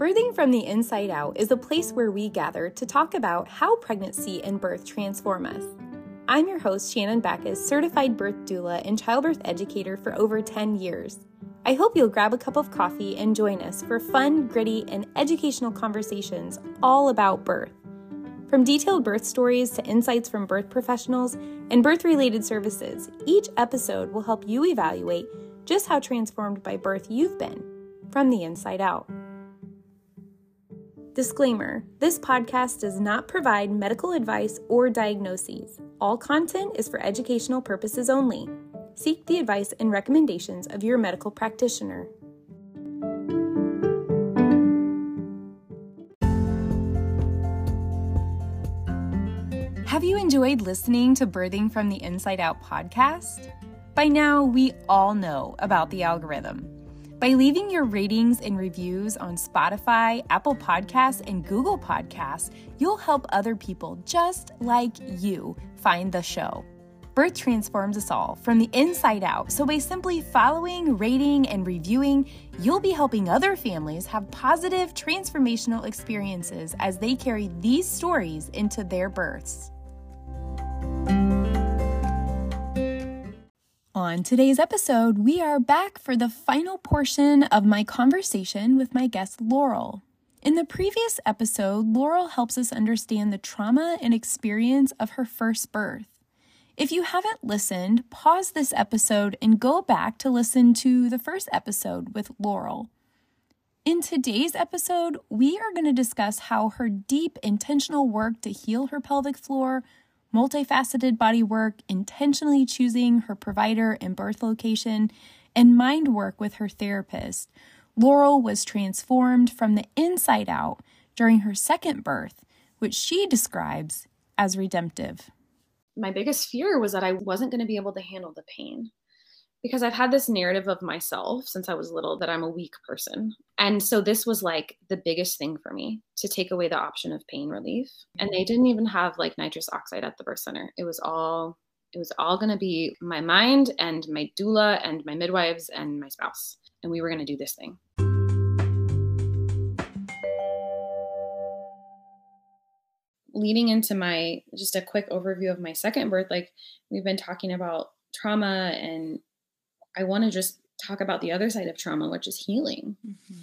Birthing from the Inside Out is a place where we gather to talk about how pregnancy and birth transform us. I'm your host, Shannon Backus, certified birth doula and childbirth educator for over 10 years. I hope you'll grab a cup of coffee and join us for fun, gritty, and educational conversations all about birth. From detailed birth stories to insights from birth professionals and birth related services, each episode will help you evaluate just how transformed by birth you've been from the inside out. Disclaimer This podcast does not provide medical advice or diagnoses. All content is for educational purposes only. Seek the advice and recommendations of your medical practitioner. Have you enjoyed listening to Birthing from the Inside Out podcast? By now, we all know about the algorithm. By leaving your ratings and reviews on Spotify, Apple Podcasts, and Google Podcasts, you'll help other people just like you find the show. Birth transforms us all from the inside out. So, by simply following, rating, and reviewing, you'll be helping other families have positive transformational experiences as they carry these stories into their births. On today's episode, we are back for the final portion of my conversation with my guest Laurel. In the previous episode, Laurel helps us understand the trauma and experience of her first birth. If you haven't listened, pause this episode and go back to listen to the first episode with Laurel. In today's episode, we are going to discuss how her deep intentional work to heal her pelvic floor multifaceted body work, intentionally choosing her provider and birth location, and mind work with her therapist, Laurel was transformed from the inside out during her second birth, which she describes as redemptive. My biggest fear was that I wasn't going to be able to handle the pain because I've had this narrative of myself since I was little that I'm a weak person. And so this was like the biggest thing for me to take away the option of pain relief. And they didn't even have like nitrous oxide at the birth center. It was all it was all going to be my mind and my doula and my midwives and my spouse. And we were going to do this thing. Leading into my just a quick overview of my second birth, like we've been talking about trauma and I want to just talk about the other side of trauma, which is healing. Mm-hmm.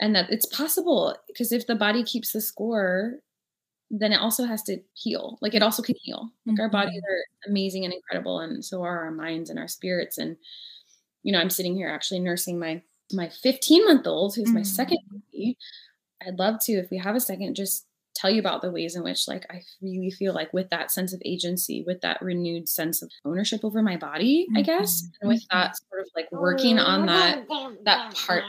And that it's possible because if the body keeps the score, then it also has to heal. Like it also can heal. Like mm-hmm. our bodies are amazing and incredible, and so are our minds and our spirits. And you know, I'm sitting here actually nursing my my 15 month old, who's mm-hmm. my second baby. I'd love to, if we have a second, just tell you about the ways in which like I really feel like with that sense of agency, with that renewed sense of ownership over my body, mm-hmm. I guess, mm-hmm. and with mm-hmm. that sort of like working on that that part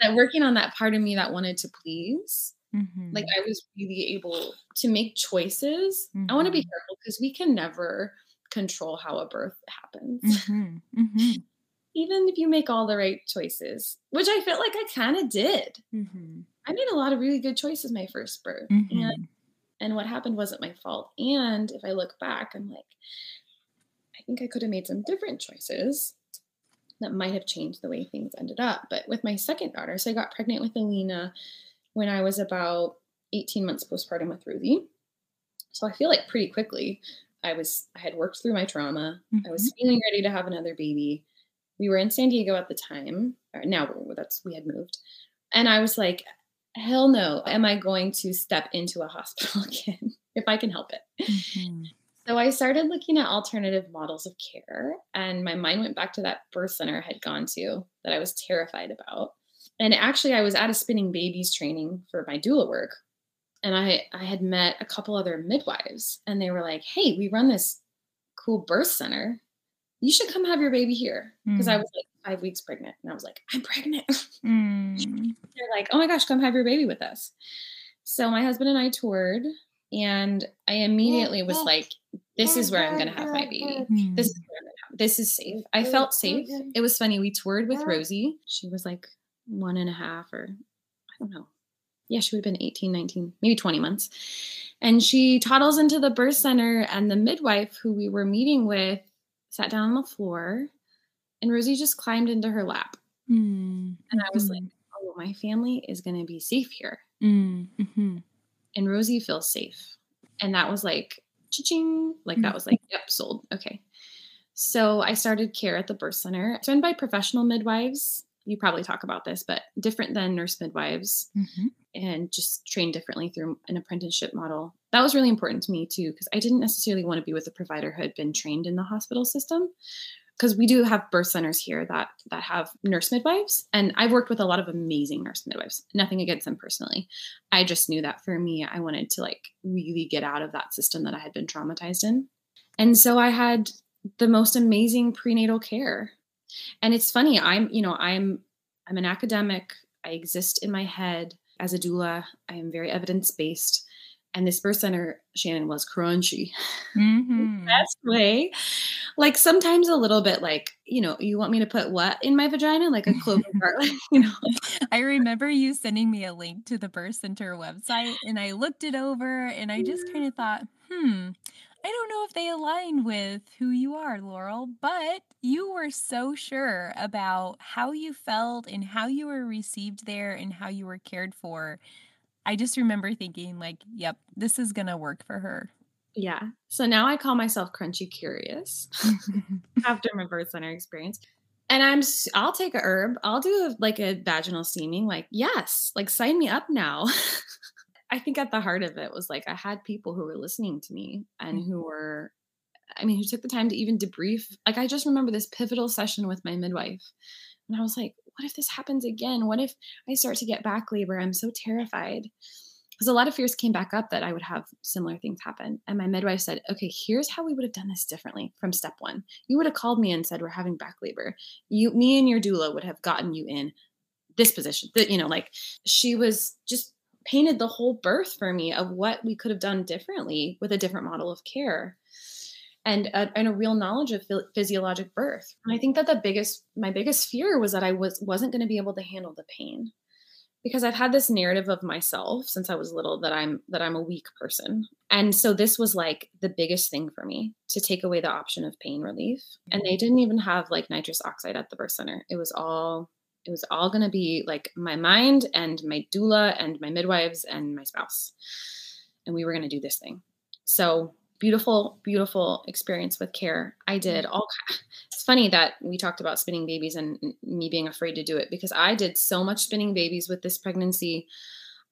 that working on that part of me that wanted to please. Mm-hmm. Like I was really able to make choices. I want to be mm-hmm. careful because we can never control how a birth happens. Mm-hmm. Even if you make all the right choices, which I felt like I kind of did. I made a lot of really good choices my first birth. Mm-hmm. And and what happened wasn't my fault. And if I look back, I'm like, I think I could have made some different choices that might have changed the way things ended up. But with my second daughter, so I got pregnant with Alina when I was about 18 months postpartum with Ruthie. So I feel like pretty quickly I was I had worked through my trauma. Mm-hmm. I was mm-hmm. feeling ready to have another baby. We were in San Diego at the time. now that's we had moved. And I was like, hell no, am I going to step into a hospital again if I can help it? Mm-hmm. So I started looking at alternative models of care, and my mind went back to that birth center I had gone to that I was terrified about. And actually, I was at a spinning babies training for my doula work, and I I had met a couple other midwives, and they were like, "Hey, we run this cool birth center. You should come have your baby here." Because mm. I was like five weeks pregnant, and I was like, "I'm pregnant." Mm. They're like, oh my gosh, come have your baby with us. So my husband and I toured, and I immediately was like, this is where I'm going to have my baby. This is this is safe. I felt safe. It was funny. We toured with Rosie. She was like one and a half, or I don't know. Yeah, she would have been 18, 19, maybe 20 months. And she toddles into the birth center, and the midwife who we were meeting with sat down on the floor, and Rosie just climbed into her lap Mm-hmm. And I was like, mm-hmm. oh, my family is going to be safe here. Mm-hmm. And Rosie feels safe. And that was like, ching like that was like, yep, sold. Okay. So I started care at the birth center. It's run by professional midwives. You probably talk about this, but different than nurse midwives mm-hmm. and just trained differently through an apprenticeship model. That was really important to me too, because I didn't necessarily want to be with a provider who had been trained in the hospital system. Because we do have birth centers here that that have nurse midwives, and I've worked with a lot of amazing nurse midwives. Nothing against them personally. I just knew that for me, I wanted to like really get out of that system that I had been traumatized in. And so I had the most amazing prenatal care. And it's funny, I'm, you know, I'm I'm an academic. I exist in my head as a doula. I am very evidence-based. And this birth center, Shannon, was crunchy. Mm-hmm. Best way. Like sometimes a little bit like, you know, you want me to put what in my vagina? Like a clove of garlic, you know. I remember you sending me a link to the birth center website and I looked it over and I just kind of thought, hmm, I don't know if they align with who you are, Laurel, but you were so sure about how you felt and how you were received there and how you were cared for. I just remember thinking, like, yep, this is going to work for her. Yeah. So now I call myself crunchy curious after my birth center experience. And I'm, I'll take a herb. I'll do a, like a vaginal steaming. Like, yes, like sign me up now. I think at the heart of it was like I had people who were listening to me and who mm-hmm. were, I mean, who took the time to even debrief. Like I just remember this pivotal session with my midwife, and I was like, what if this happens again? What if I start to get back labor? I'm so terrified. Because a lot of fears came back up that I would have similar things happen. And my midwife said, okay, here's how we would have done this differently from step one. You would have called me and said, we're having back labor. You, me and your doula would have gotten you in this position. That, you know, like she was just painted the whole birth for me of what we could have done differently with a different model of care and a, and a real knowledge of physiologic birth. And i think that the biggest my biggest fear was that i was wasn't going to be able to handle the pain because i've had this narrative of myself since i was little that i'm that i'm a weak person. And so this was like the biggest thing for me to take away the option of pain relief. And they didn't even have like nitrous oxide at the birth center. It was all it was all going to be like my mind and my doula and my midwives and my spouse. And we were going to do this thing. So beautiful, beautiful experience with care. I mm-hmm. did all. It's funny that we talked about spinning babies and me being afraid to do it because I did so much spinning babies with this pregnancy.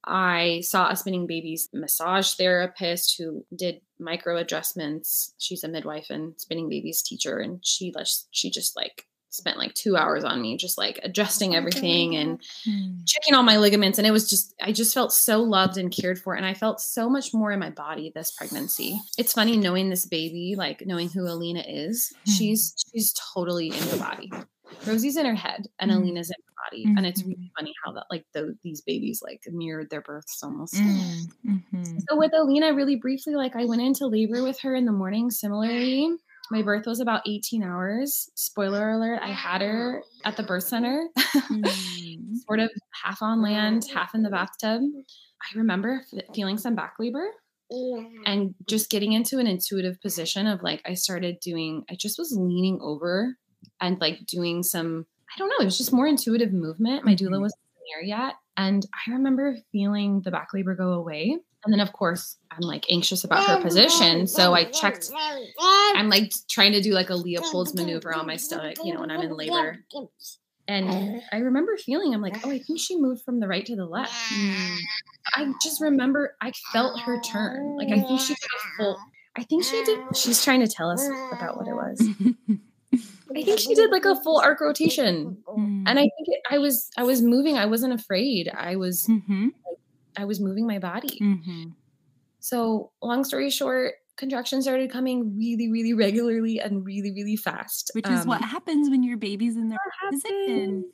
I saw a spinning babies massage therapist who did micro adjustments. She's a midwife and spinning babies teacher, and she she just like spent like two hours on me, just like adjusting everything and hmm. checking all my ligaments. And it was just, I just felt so loved and cared for. And I felt so much more in my body this pregnancy. It's funny knowing this baby, like knowing who Alina is. Hmm. She's, she's totally in her body. Rosie's in her head and mm. Alina's in her body. Mm-hmm. And it's really mm-hmm. funny how that, like, the, these babies like mirrored their births almost. Mm-hmm. So with Alina, really briefly, like, I went into labor with her in the morning similarly my birth was about 18 hours. Spoiler alert, I had her at the birth center, mm. sort of half on land, half in the bathtub. I remember f- feeling some back labor and just getting into an intuitive position of like, I started doing, I just was leaning over and like doing some, I don't know, it was just more intuitive movement. My doula mm-hmm. wasn't there yet. And I remember feeling the back labor go away. And then, of course, I'm like anxious about her position. So I checked, I'm like trying to do like a Leopold's maneuver on my stomach, you know, when I'm in labor. And I remember feeling, I'm like, oh, I think she moved from the right to the left. I just remember I felt her turn. Like, I think she did a full, I think she did, she's trying to tell us about what it was. I think she did like a full arc rotation. Mm. And I think it, I was, I was moving. I wasn't afraid. I was, mm-hmm. I was moving my body. Mm-hmm. So, long story short, contractions started coming really, really regularly and really, really fast. Which is um, what happens when your baby's in their position.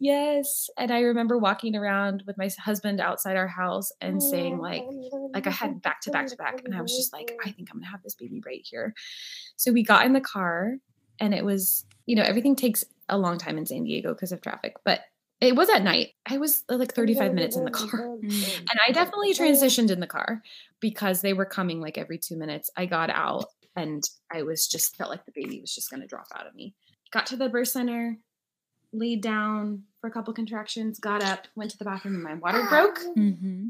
Yes. And I remember walking around with my husband outside our house and saying, like, like I had back to back to back. And I was just like, I think I'm gonna have this baby right here. So we got in the car and it was, you know, everything takes a long time in San Diego because of traffic, but it was at night. I was uh, like 35 minutes in the car. Mm. And I definitely transitioned in the car because they were coming like every two minutes. I got out and I was just felt like the baby was just going to drop out of me. Got to the birth center. laid down for a couple contractions, got up, went to the bathroom, and my water broke. Mm-hmm.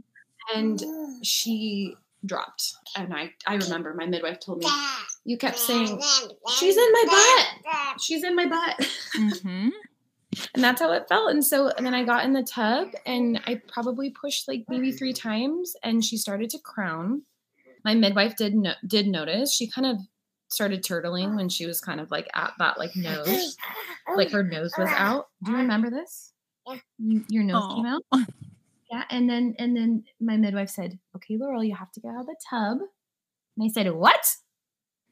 And she dropped. And I, I remember my midwife told me, You kept saying, She's in my butt. She's in my butt. Mm-hmm. And that's how it felt. And so, and then I got in the tub and I probably pushed like maybe three times and she started to crown. My midwife did no, did notice. She kind of started turtling when she was kind of like at that like nose, like her nose was out. Do you remember this? Yeah. Your nose Aww. came out. Yeah, and then and then my midwife said, "Okay, Laurel, you have to get out of the tub." And I said, "What?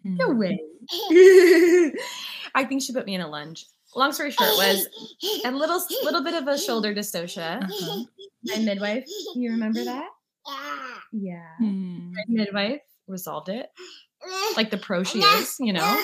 No hmm. way." I think she put me in a lunge. Long story short was a little little bit of a shoulder dystocia. Uh-huh. My midwife, you remember that? Yeah. Hmm. My midwife resolved it like the pro she is, you know.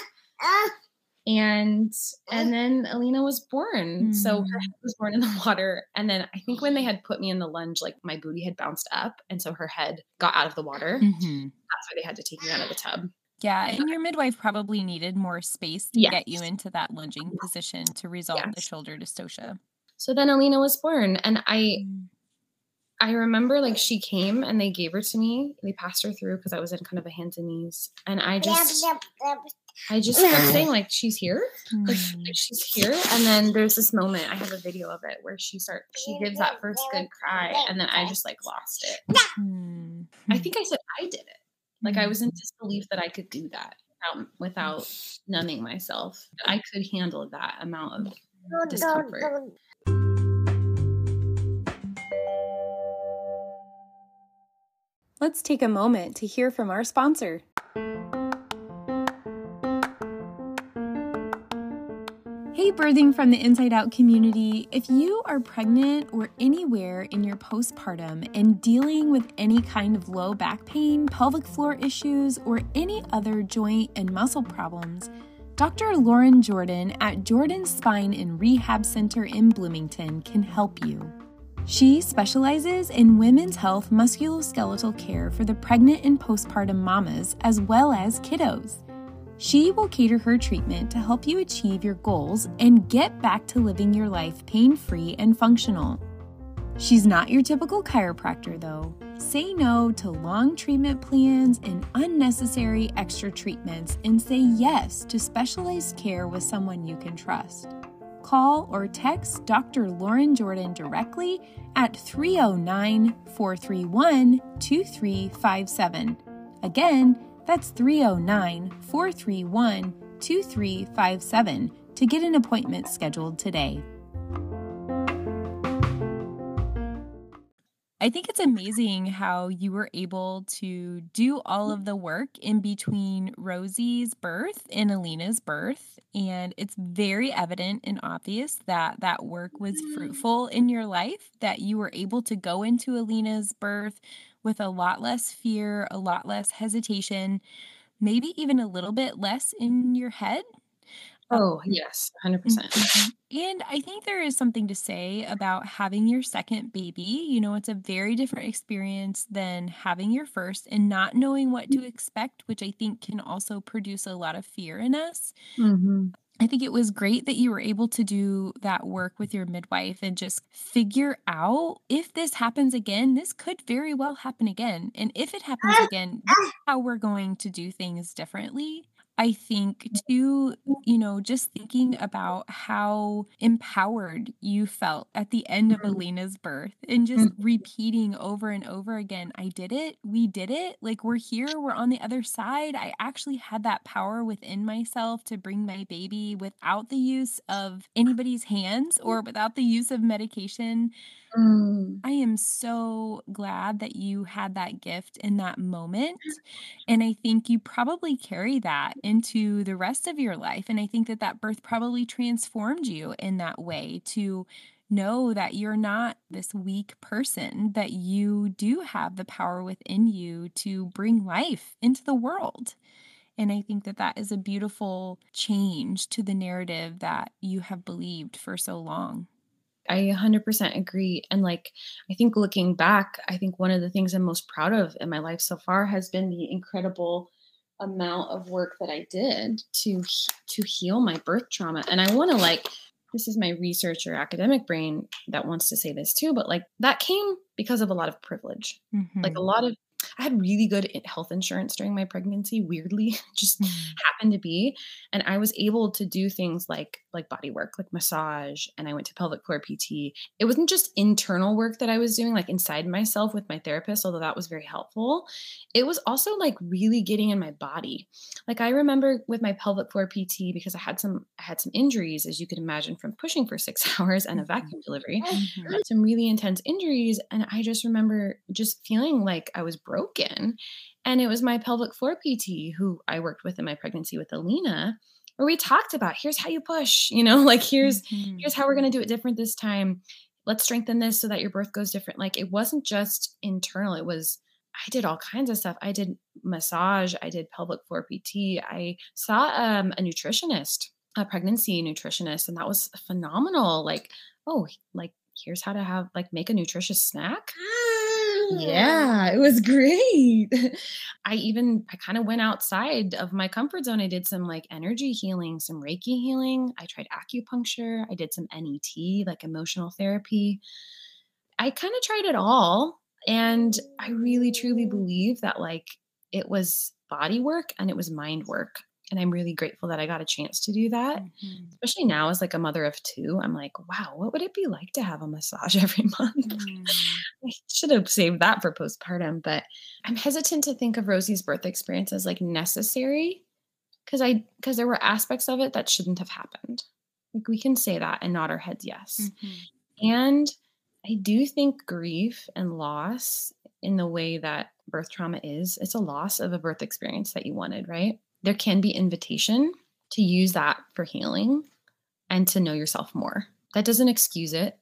And and then Alina was born. Mm. So her head was born in the water. And then I think when they had put me in the lunge, like my booty had bounced up. And so her head got out of the water. Mm-hmm. That's why they had to take me out of the tub. Yeah, and your midwife probably needed more space to yes. get you into that lunging position to resolve yes. the shoulder dystocia. So then Alina was born, and I mm. I remember like she came and they gave her to me. They passed her through because I was in kind of a hands and knees. And I just I just kept saying like she's here. Like, mm. she's here. And then there's this moment, I have a video of it where she starts she gives that first good cry and then I just like lost it. Mm. I think I said I did it. Like I was in mm. disbelief that I could do that without, without numbing myself. I could handle that amount of discomfort. Let's take a moment to hear from our sponsor. Hey, Birthing from the Inside Out community. If you are pregnant or anywhere in your postpartum and dealing with any kind of low back pain, pelvic floor issues, or any other joint and muscle problems, Dr. Lauren Jordan at Jordan Spine and Rehab Center in Bloomington can help you. She specializes in women's health musculoskeletal care for the pregnant and postpartum mamas as well as kiddos. She will cater her treatment to help you achieve your goals and get back to living your life pain free and functional. She's not your typical chiropractor, though. Say no to long treatment plans and unnecessary extra treatments and say yes to specialized care with someone you can trust call or text Dr. Lauren Jordan directly at 309 431 2357. Again, that's 309 431 2357 to get an appointment scheduled today. I think it's amazing how you were able to do all of the work in between Rosie's birth and Alina's birth. And it's very evident and obvious that that work was fruitful in your life, that you were able to go into Alina's birth with a lot less fear, a lot less hesitation, maybe even a little bit less in your head Oh, yes, 100%. Mhm. And I think there is something to say about having your second baby. You know, it's a very different experience than having your first and not knowing what to expect, which I think can also produce a lot of fear in us. Mhm. I think it was great that you were able to do that work with your midwife and just figure out if this happens again, this could very well happen again. And if it happens ah, again, ah. how we're going to do things differently. I think too, you know, just thinking about how empowered you felt at the end of mm-hmm. Alina's birth and just mm-hmm. repeating over and over again, I did it, we did it, like we're here, we're on the other side. I actually had that power within myself to bring my baby without the use of anybody's hands or without the use of medication. Mm. I am so glad that you had that gift in that moment. And I think you probably carry that into the rest of your life. And I think that that birth probably transformed you in that way to know that you're not this weak person, that you do have the power within you to bring life into the world. And I think that that is a beautiful change to the narrative that you have believed for so long. I 100% agree. And like, I think looking back, I think one of the things I'm most proud of in my life so far has been the incredible amount of work that I did to to heal my birth trauma. And I want to like this is my researcher academic brain that wants to say this too, but like that came because of a lot of privilege. Mm-hmm. Like a mm-hmm. lot of I had really good health insurance during my pregnancy, weirdly, just mm. happened to be. And I was able to do things like like body work, like massage, and I went to pelvic floor PT. It wasn't just internal work that I was doing like inside myself with my therapist, although that was very helpful. It was also like really getting in my body. Like I remember with my pelvic floor PT because I had some I had some injuries as you could imagine from pushing for 6 hours and a mm-hmm. vacuum delivery. Mm-hmm. Some really intense injuries and I just remember just feeling like I was broken. And it was my pelvic floor PT who I worked with in my pregnancy with Alina, where we talked about here's how you push, you know, like here's mm-hmm. here's how we're going to do it different this time. Let's strengthen this so that your birth goes different. Like it wasn't just internal, it was I did all kinds of stuff. I did massage, I did pelvic floor PT. I saw um, a nutritionist, a pregnancy nutritionist, and that was phenomenal. Like, oh, like here's how to have like make a nutritious snack. Yeah, it was great. I even I kind of went outside of my comfort zone. I did some like energy healing, some Reiki healing. I tried acupuncture. I did some NET, like emotional therapy. I kind of tried it all. And I really truly believe that like it was body work and it was mind work and i'm really grateful that i got a chance to do that mm-hmm. especially now as like a mother of two i'm like wow what would it be like to have a massage every month mm-hmm. i should have saved that for postpartum but i'm hesitant to think of rosie's birth experience as like necessary because i because there were aspects of it that shouldn't have happened like we can say that and nod our heads yes mm-hmm. and i do think grief and loss in the way that birth trauma is it's a loss of a birth experience that you wanted right there can be invitation to use that for healing and to know yourself more. That doesn't excuse it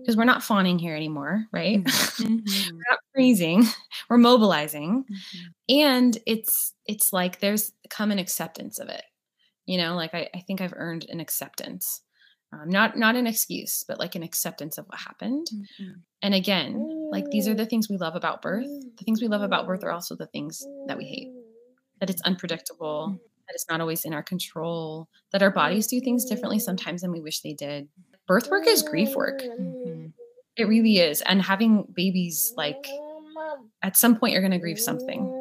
because we're not fawning here anymore, right? Mm-hmm. we're not freezing, we're mobilizing. Mm-hmm. And it's it's like there's come an acceptance of it. You know, like I, I think I've earned an acceptance. Um, not not an excuse, but like an acceptance of what happened. Mm-hmm. And again, like these are the things we love about birth. The things we love about birth are also the things that we hate that it's unpredictable, mm. that it's not always in our control, that our bodies do things differently sometimes than we wish they did. Birth work is grief work. Mm-hmm. It really is. And having babies, like at some point, you're going to grieve something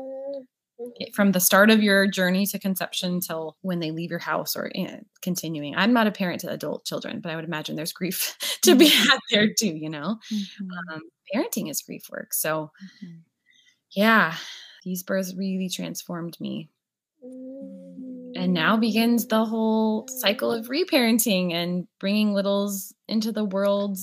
from the start of your journey to conception till when they leave your house or you know, continuing. I'm not a parent to adult children, but I would imagine there's grief to be mm-hmm. had there too, you know? Mm-hmm. Um, parenting is grief work. So, mm-hmm. yeah, these births really transformed me. And now begins the whole cycle of reparenting and bringing littles into the world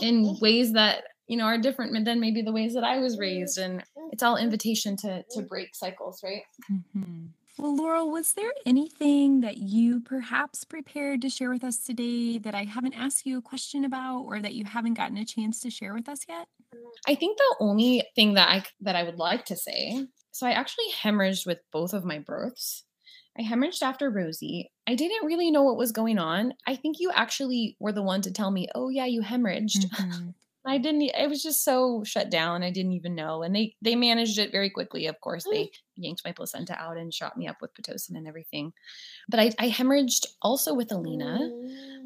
in ways that you know are different than maybe the ways that I was raised. And it's all invitation to to break cycles, right? Mm-hmm. Well, Laurel, was there anything that you perhaps prepared to share with us today that I haven't asked you a question about or that you haven't gotten a chance to share with us yet? I think the only thing that I that I would like to say, so I actually hemorrhaged with both of my births. I hemorrhaged after Rosie. I didn't really know what was going on. I think you actually were the one to tell me, "Oh yeah, you hemorrhaged." Mm-hmm. I didn't I was just so shut down. I didn't even know. And they they managed it very quickly. Of course, they mm. yanked my placenta out and shot me up with Pitocin and everything. But I, I hemorrhaged also with Alina.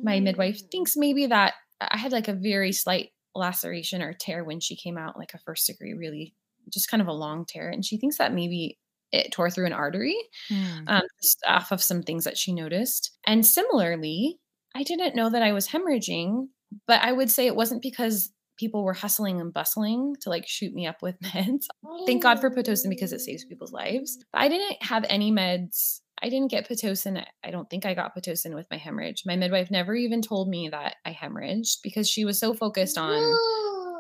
My midwife thinks maybe that I had like a very slight laceration or tear when she came out, like a first degree, really just kind of a long tear. And she thinks that maybe it tore through an artery mm. um, off of some things that she noticed. And similarly, I didn't know that I was hemorrhaging, but I would say it wasn't because people were hustling and bustling to like shoot me up with meds. Thank God for Pitocin because it saves oh. people's lives. But I didn't have any meds. I didn't get Pitocin. I don't think I got Pitocin with my hemorrhage. My midwife never even told me that I hemorrhaged because she was so focused on,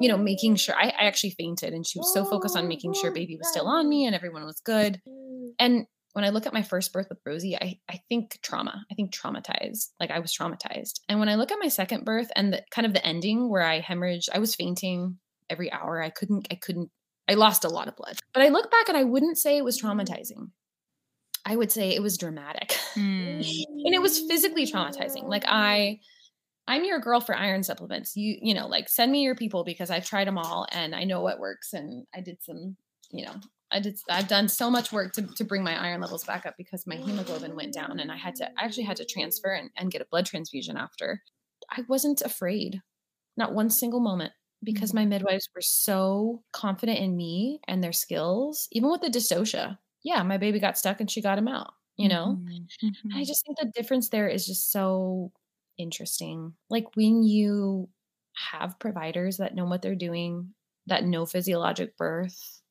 you know, making sure I, I actually fainted and she was so focused on making sure oh, baby was still on me and everyone was good. Mm. And when I look at my first birth with Rosie, I, I think trauma. I think traumatized. Like I was traumatized. And when I look at my second birth and the kind of the ending where I hemorrhaged, I was fainting every hour. I couldn't, I couldn't, I lost a lot of blood. But I look back and I wouldn't say it was traumatizing. I would say it was dramatic. Mm. and it was physically traumatizing. Like I I'm your girl for iron supplements. You you know, like send me your people because I've tried them all and I know what works and I did some, you know, I did. I've done so much work to, to bring my iron levels back up because my hemoglobin went down, and I had to I actually had to transfer and, and get a blood transfusion after. I wasn't afraid, not one single moment, because mm-hmm. my midwives were so confident in me and their skills. Even with the dystocia, yeah, my baby got stuck and she got him out. You know, mm-hmm. mm-hmm. I just think the difference there is just so interesting. Like when you have providers that know what they're doing, that know physiologic birth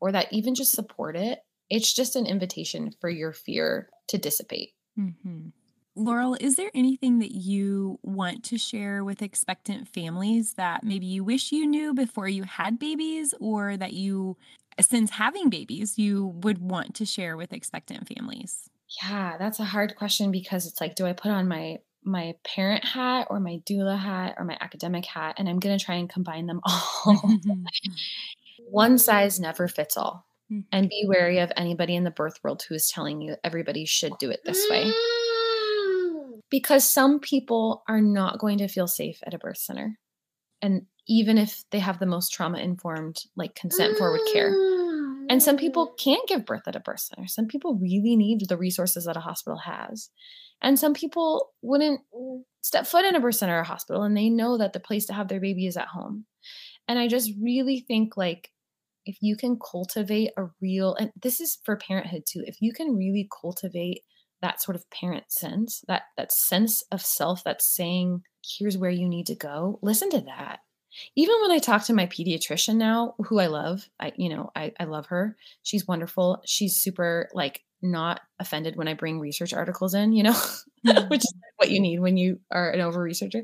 or that even just support it, it's just an invitation for your fear to dissipate. Mm-hmm. Laurel, is there anything that you want to share with expectant families that maybe you wish you knew before you had babies, or that you, since having babies, you would want to share with expectant families? Yeah, that's a hard question because it's like, do I put on my my parent hat or my doula hat or my academic hat and I'm going to try and combine them all. One size never fits all. Mm-hmm. And be wary of anybody in the birth world who is telling you everybody should do it this way. Because some people are not going to feel safe at a birth center. And even if they have the most trauma informed, like consent forward care. And some people can't give birth at a birth center. Some people really need the resources that a hospital has. And some people wouldn't step foot in a birth center or a hospital and they know that the place to have their baby is at home. And I just really think like if you can cultivate a real and this is for parenthood too if you can really cultivate that sort of parent sense that that sense of self that's saying here's where you need to go listen to that even when i talk to my pediatrician now who i love i you know i, I love her she's wonderful she's super like not offended when i bring research articles in you know mm-hmm. which is what you need when you are an over researcher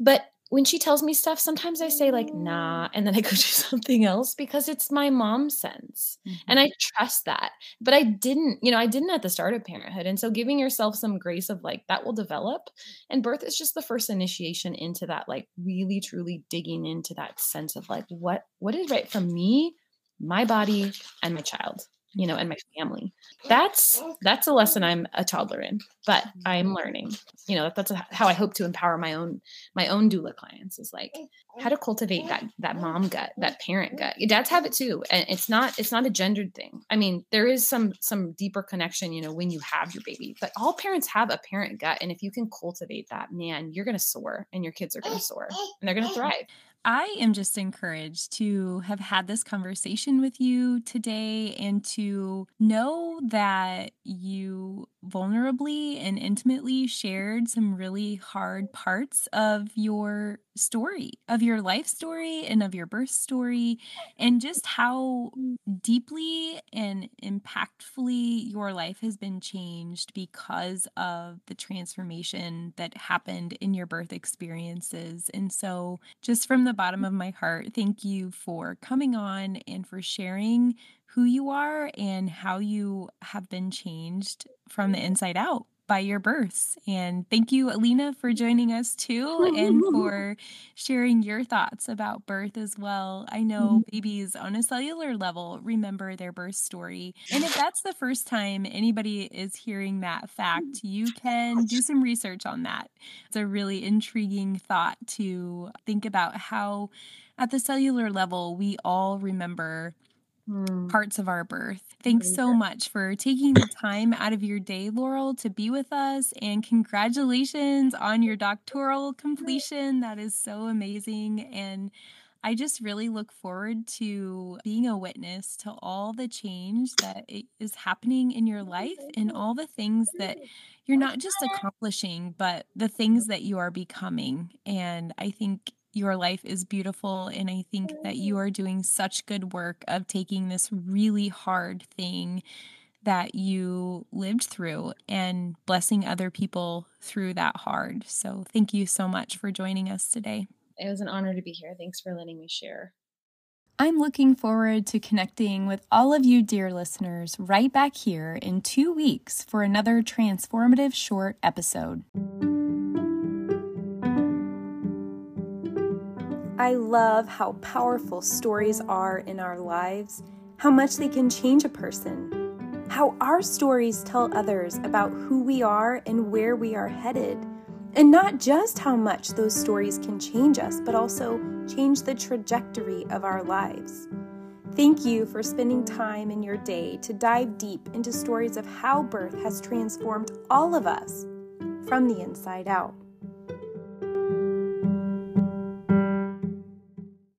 but when she tells me stuff, sometimes I say like, nah, and then I go do something else because it's my mom's sense. Mm-hmm. And I trust that. But I didn't, you know, I didn't at the start of parenthood. And so giving yourself some grace of like that will develop. And birth is just the first initiation into that, like really truly digging into that sense of like what what is right for me, my body, and my child you know and my family. That's that's a lesson i'm a toddler in but i'm learning. You know that's how i hope to empower my own my own doula clients is like how to cultivate that that mom gut that parent gut. Dads have it too and it's not it's not a gendered thing. I mean there is some some deeper connection you know when you have your baby but all parents have a parent gut and if you can cultivate that man you're to soar and your kids are to soar and they're to thrive I am just encouraged to have had this conversation with you today and to know that you vulnerably and intimately shared some really hard parts of your story, of your life story and of your birth story, and just how mm-hmm. deeply and impactfully your life has been changed because of the transformation that happened in your birth experiences. And so, just from the bottom of mm-hmm. my heart, thank you for coming on and for sharing who you are and how you have been changed from the mm-hmm. inside out by your births. And thank you, Alina, for joining us too and for sharing your thoughts about birth as well. I know mm-hmm. babies on a cellular level remember their birth story. And if that's the first time anybody is hearing that fact, you can do some research on that. It's a really intriguing thought to think about how, at the cellular level, we all remember mm. parts of our birth. Thanks so much for taking the time out of your day, Laurel, to be with us. And congratulations on your doctoral completion. That is so amazing. And I just really look forward to being a witness to all the change that is happening in your life and all the things that you're not just accomplishing, but the things that you are becoming. And I think your life is beautiful. And I think that you are doing such good work of taking this really hard thing that you lived through and blessing other people through that hard. So thank you so much for joining us today. It was an honor to be here. Thanks for letting me share. I'm looking forward to connecting with all of you, dear listeners, right back here in two weeks for another transformative short episode. I love how powerful stories are in our lives, how much they can change a person, how our stories tell others about who we are and where we are headed, and not just how much those stories can change us, but also change the trajectory of our lives. Thank you for spending time in your day to dive deep into stories of how birth has transformed all of us from the inside out.